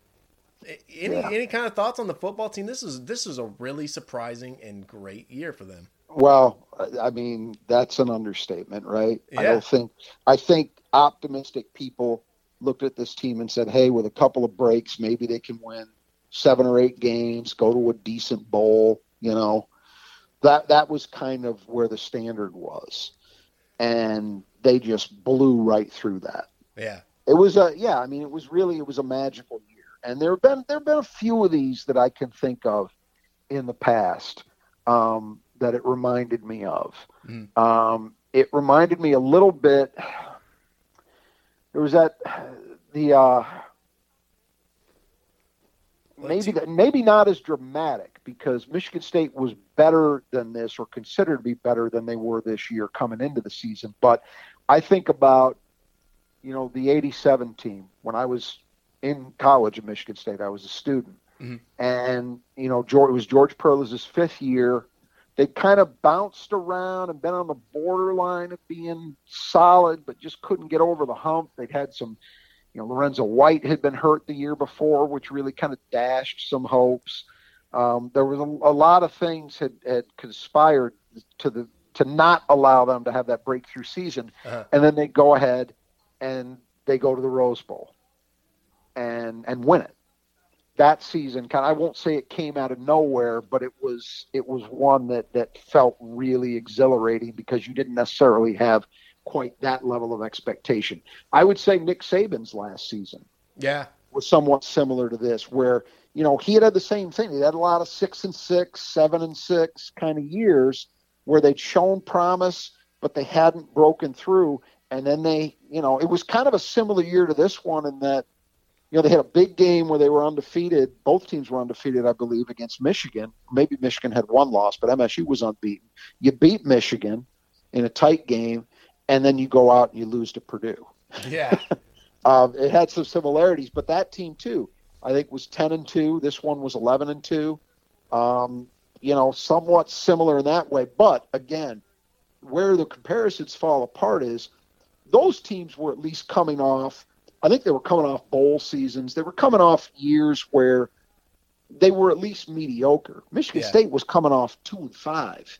Any yeah. any kind of thoughts on the football team? This is this is a really surprising and great year for them. Well, I mean that's an understatement, right? Yeah. I don't think I think optimistic people looked at this team and said, "Hey, with a couple of breaks, maybe they can win seven or eight games, go to a decent bowl." You know, that that was kind of where the standard was, and they just blew right through that. Yeah. It was a yeah, I mean it was really it was a magical year. And there have been there have been a few of these that I can think of in the past um, that it reminded me of. Mm. Um, it reminded me a little bit there was that the uh, maybe that, maybe not as dramatic because Michigan State was better than this or considered to be better than they were this year coming into the season. But I think about you know, the 87 team when I was in college at Michigan State. I was a student. Mm-hmm. And, you know, George, it was George Perles' fifth year. They kind of bounced around and been on the borderline of being solid, but just couldn't get over the hump. They'd had some, you know, Lorenzo White had been hurt the year before, which really kind of dashed some hopes. Um, there was a, a lot of things had, had conspired to the to not allow them to have that breakthrough season, uh-huh. and then they go ahead and they go to the Rose Bowl and and win it. That season, kind of, I won't say it came out of nowhere, but it was it was one that that felt really exhilarating because you didn't necessarily have quite that level of expectation. I would say Nick Saban's last season, yeah, was somewhat similar to this, where you know he had had the same thing. He had a lot of six and six, seven and six kind of years where they'd shown promise, but they hadn't broken through and then they, you know, it was kind of a similar year to this one in that, you know, they had a big game where they were undefeated. Both teams were undefeated, I believe, against Michigan. Maybe Michigan had one loss, but MSU was unbeaten. You beat Michigan in a tight game, and then you go out and you lose to Purdue. Yeah. um, it had some similarities, but that team too, I think, was ten and two. This one was eleven and two. Um, you know, somewhat similar in that way. But again, where the comparisons fall apart is those teams were at least coming off. I think they were coming off bowl seasons. They were coming off years where they were at least mediocre. Michigan yeah. State was coming off two and five.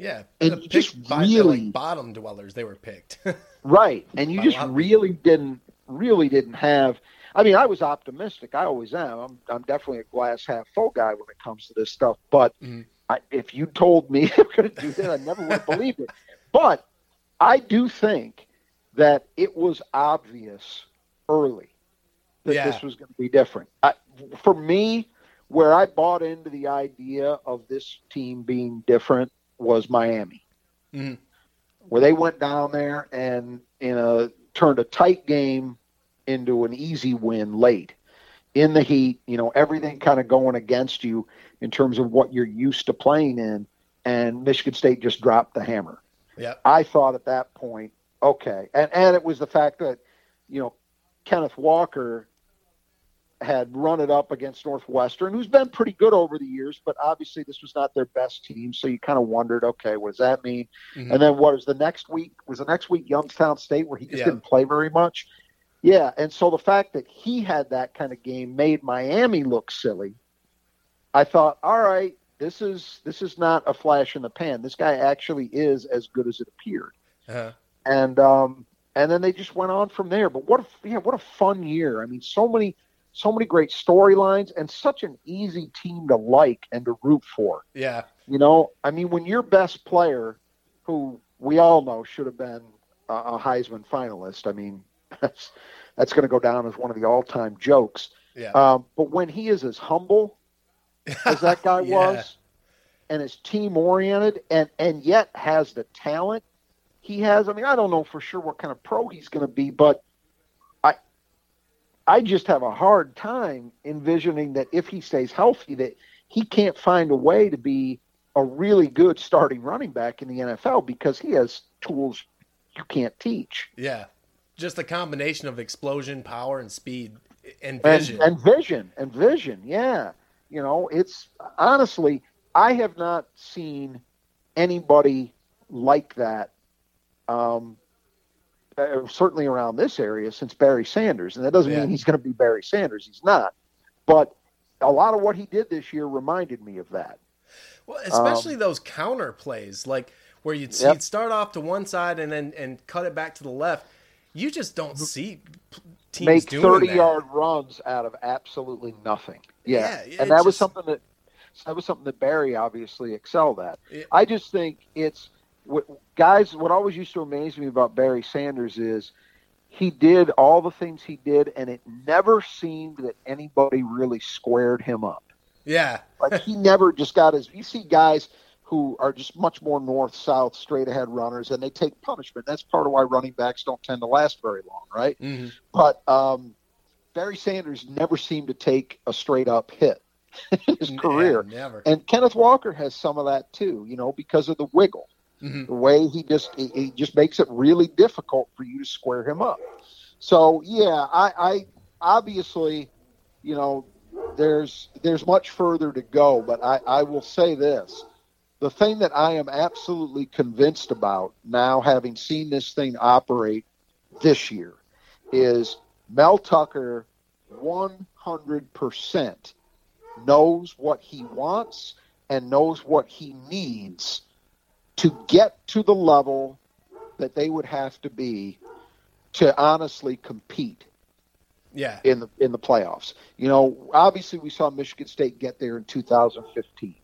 Yeah, and you just really like bottom dwellers they were picked. right, and you just really didn't really didn't have. I mean, I was optimistic. I always am. I'm, I'm definitely a glass half full guy when it comes to this stuff. But mm-hmm. I, if you told me they're going to do that, I never would have believed it. But I do think that it was obvious early that yeah. this was going to be different. I, for me, where I bought into the idea of this team being different was Miami, mm-hmm. where they went down there and in a turned a tight game into an easy win late in the heat. You know, everything kind of going against you in terms of what you're used to playing in, and Michigan State just dropped the hammer. Yeah, I thought at that point Okay, and and it was the fact that you know Kenneth Walker had run it up against Northwestern, who's been pretty good over the years, but obviously this was not their best team. So you kind of wondered, okay, what does that mean? Mm-hmm. And then what was the next week? Was the next week Youngstown State where he just yeah. didn't play very much? Yeah, and so the fact that he had that kind of game made Miami look silly. I thought, all right, this is this is not a flash in the pan. This guy actually is as good as it appeared. Uh-huh. And um, and then they just went on from there. But what a yeah, what a fun year! I mean, so many so many great storylines and such an easy team to like and to root for. Yeah. You know, I mean, when your best player, who we all know should have been a, a Heisman finalist, I mean, that's that's going to go down as one of the all-time jokes. Yeah. Um, but when he is as humble as that guy Yeah. was, and is team oriented, and and yet has the talent he has. I mean, I don't know for sure what kind of pro he's going to be, but I just have a hard time envisioning that if he stays healthy, that he can't find a way to be a really good starting running back in the NFL because he has tools you can't teach. Yeah. Just a combination of explosion, power, and speed and and, vision. and vision and vision yeah you know it's honestly i have not seen anybody like that um Uh, certainly around this area since barry sanders and that doesn't Yeah. mean he's going to be barry sanders he's not but a lot of what he did this year reminded me of that Well, especially um, those counter plays, like where you'd, Yep. you'd start off to one side and then and cut it back to the left. You just don't mm-hmm. see teams make doing 30 that. yard runs out of absolutely nothing yeah, Yeah, and that it's was something that that was something that barry obviously excelled at i just think it's what, guys what always used to amaze me about barry sanders is he did all the things he did and it never seemed that anybody really squared him up Yeah, like he never just got his. You see guys who are just much more north south straight ahead runners, and they take punishment. That's part of why running backs don't tend to last very long, right? hmm But um, Barry Sanders never seemed to take a straight up hit in his career, never. and Kenneth Walker has some of that too. You know, because of the wiggle, Mhm. the way he just he, he just makes it really difficult for you to square him up. So yeah, I, I obviously, you know, there's there's much further to go, but I, I will say this. The thing that I am absolutely convinced about now, having seen this thing operate this year, is Mel Tucker 100% knows what he wants and knows what he needs to get to the level that they would have to be to honestly compete Yeah, in the in the playoffs. You know, obviously we saw Michigan State get there in 2015.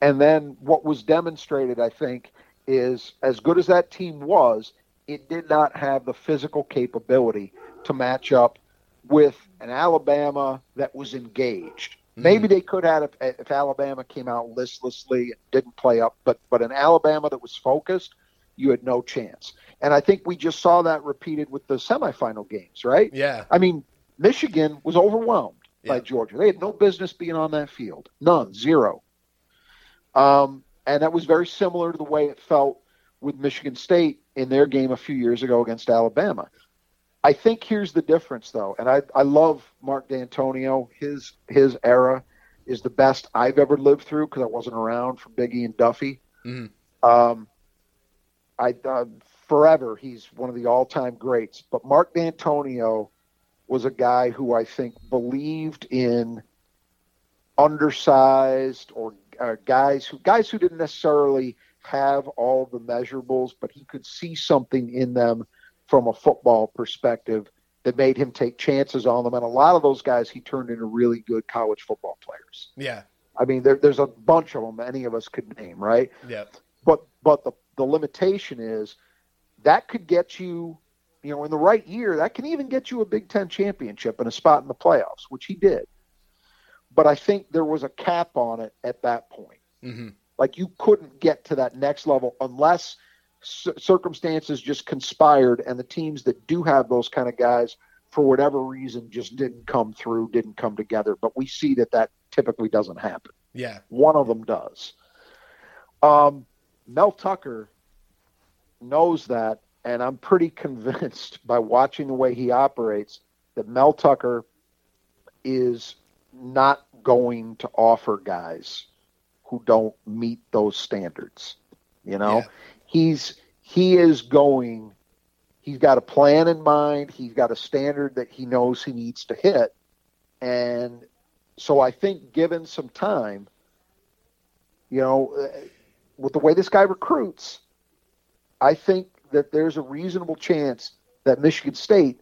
And then what was demonstrated, I think, is as good as that team was, it did not have the physical capability to match up with an Alabama that was engaged. Maybe they could have if, if Alabama came out listlessly and didn't play up, but but an Alabama that was focused, you had no chance. And I think we just saw that repeated with the semifinal games, right? yeah, I mean, Michigan was overwhelmed by Georgia. They had no business being on that field. None, zero. Um, and that was very similar to the way it felt with Michigan State in their game a few years ago against Alabama. I think here's the difference, though, and I, I love Mark Dantonio. His his era is the best I've ever lived through because I wasn't around for Biggie and Duffy. Mhm. Um, I uh, forever he's one of the all-time greats. But Mark Dantonio was a guy who I think believed in undersized or uh, guys who guys who didn't necessarily have all the measurables, but he could see something in them from a football perspective that made him take chances on them. And a lot of those guys he turned into really good college football players. yeah, I mean, there, there's a bunch of them any of us could name, right? yeah, But but the the limitation is that could get you, you know, in the right year, that can even get you a Big Ten championship and a spot in the playoffs, which he did. But I think there was a cap on it at that point. hmm Like you couldn't get to that next level unless c- circumstances just conspired, and the teams that do have those kind of guys, for whatever reason, just didn't come through, didn't come together. But we see that that typically doesn't happen. yeah, One of them does. Um, Mel Tucker knows that, and I'm pretty convinced by watching the way he operates that Mel Tucker is not going to offer guys who don't meet those standards. You know, Yeah. He's he is going. He's got a plan in mind. He's got a standard that he knows he needs to hit, and so I think given some time, you know, uh, with the way this guy recruits, I think that there's a reasonable chance that Michigan State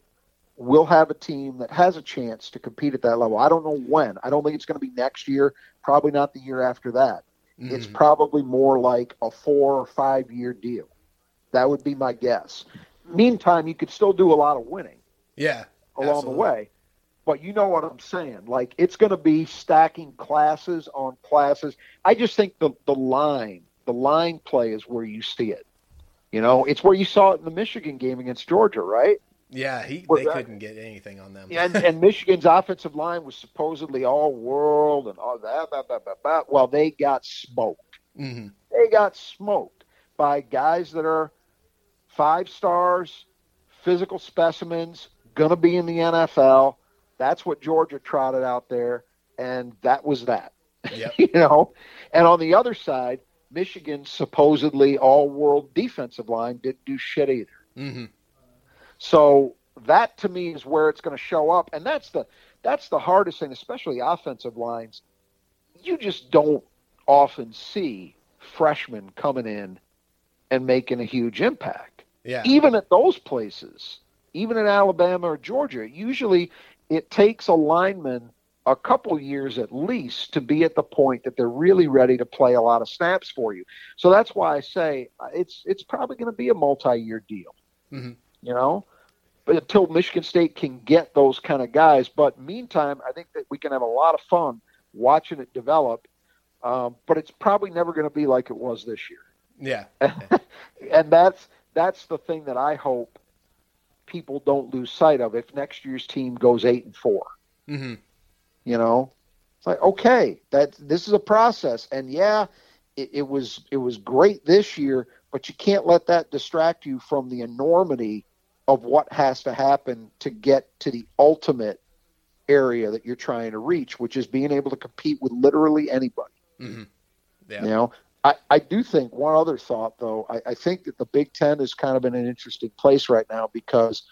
will have a team that has a chance to compete at that level. I don't know when. I don't think it's going to be next year. Probably not the year after that. Mm-hmm. It's probably more like a four or five year deal. That would be my guess. Meantime, you could still do a lot of winning. Yeah. Along absolutely. the way. But you know what I'm saying. Like it's going to be stacking classes on classes. I just think the the line, the line play is where you see it. You know, it's where you saw it in the Michigan game against Georgia, right? Yeah, he they couldn't get anything on them. and, and Michigan's offensive line was supposedly all world and all that. Blah, blah, blah, blah. Well, they got smoked. Mm-hmm. They got smoked by guys that are five stars, physical specimens, going to be in the NFL. That's what Georgia trotted out there, and that was that. Yep. you know, and on the other side, Michigan's supposedly all-world defensive line didn't do shit either. Mm-hmm. So that to me is where it's going to show up, and that's the that's the hardest thing, especially offensive lines. You just don't often see freshmen coming in and making a huge impact. Yeah. Even at those places, even in Alabama or Georgia, usually it takes a lineman a couple years at least to be at the point that they're really ready to play a lot of snaps for you. So that's why I say uh, it's it's probably going to be a multi-year deal. Mm-hmm. You know, but until Michigan State can get those kind of guys. But meantime, I think that we can have a lot of fun watching it develop. Um, but it's probably never going to be like it was this year. Yeah, and that's that's the thing that I hope people don't lose sight of. If next year's team goes eight and 4 mm-hmm. you know, it's like okay, that this is a process, and yeah, it, it was it was great this year, but you can't let that distract you from the enormity of what has to happen to get to the ultimate area that you're trying to reach, which is being able to compete with literally anybody. Mm-hmm. Yeah. You know, I, I do think one other thought though, I, I think that the Big Ten is kind of in an interesting place right now because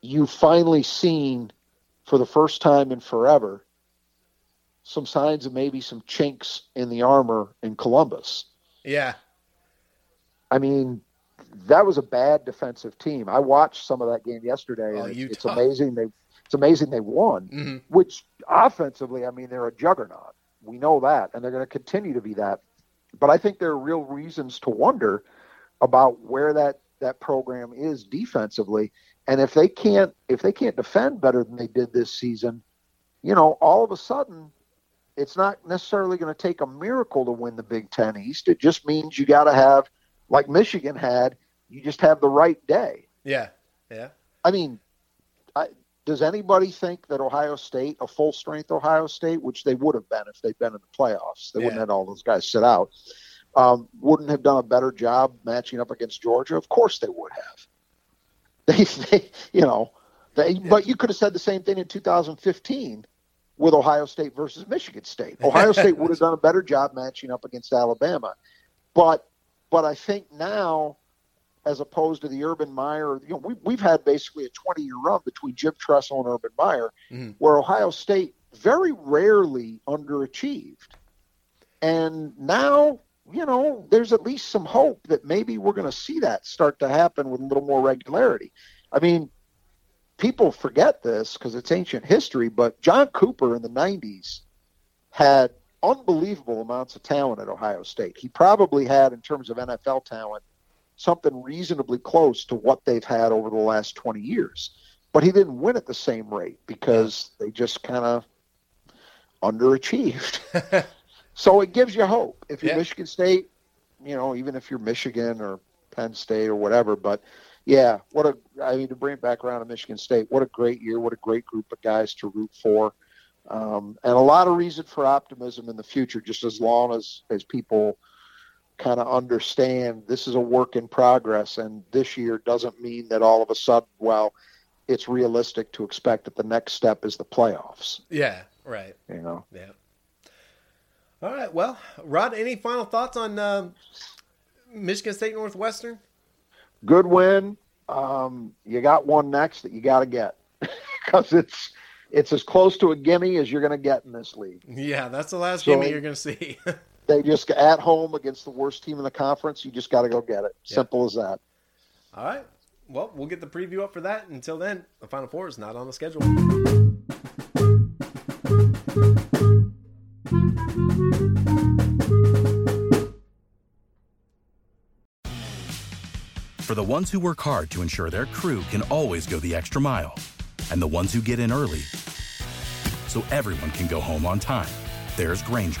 you've finally seen for the first time in forever some signs of maybe some chinks in the armor in Columbus. Yeah. I mean, that was a bad defensive team. I watched some of that game yesterday. Oh, and it's, it's amazing they it's amazing they won. Mm-hmm. Which offensively, I mean, they're a juggernaut. We know that, and they're going to continue to be that. But I think there are real reasons to wonder about where that that program is defensively, and if they can't if they can't defend better than they did this season, you know, all of a sudden. It's not necessarily going to take a miracle to win the Big Ten East. It just means you got to have, like Michigan had, you just have the right day. Yeah, yeah. I mean, I, does anybody think that Ohio State, a full strength Ohio State, which they would have been if they'd been in the playoffs, they yeah. wouldn't have had all those guys sit out, um, wouldn't have done a better job matching up against Georgia? Of course they would have. They, they you know, they, yeah. but you could have said the same thing in 2015 with Ohio State versus Michigan State. Ohio State would have done a better job matching up against Alabama, but but I think now as opposed to the Urban Meyer. You know, we, we've had basically a 20 year run between Jim Tressel and Urban Meyer, mm-hmm. where Ohio State very rarely underachieved. And now, you know, there's at least some hope that maybe we're going to see that start to happen with a little more regularity. I mean, people forget this because it's ancient history, but John Cooper in the 90s had unbelievable amounts of talent at Ohio State. He probably had, in terms of NFL talent, something reasonably close to what they've had over the last 20 years. But he didn't win at the same rate because they just kind of underachieved. so it gives you hope. If you're yeah. Michigan State, you know, even if you're Michigan or Penn State or whatever, but yeah, what a I mean to bring it back around to Michigan State, what a great year, what a great group of guys to root for. Um, and a lot of reason for optimism in the future, just as long as as people kind of understand this is a work in progress and this year doesn't mean that all of a sudden well it's realistic to expect that the next step is the playoffs. Yeah right. You know? Yeah. All right well rod any final thoughts on uh, michigan state northwestern? Good win. Um, you got one next that you got to get because it's it's as close to a gimme as you're going to get in this league. Yeah that's the last so, gimme you're going to see They just at home against the worst team in the conference. You just got to go get it. Simple as that. All right. Well, we'll get the preview up for that. Until then, the Final Four is not on the schedule. For the ones who work hard to ensure their crew can always go the extra mile, and the ones who get in early so everyone can go home on time, there's Grainger,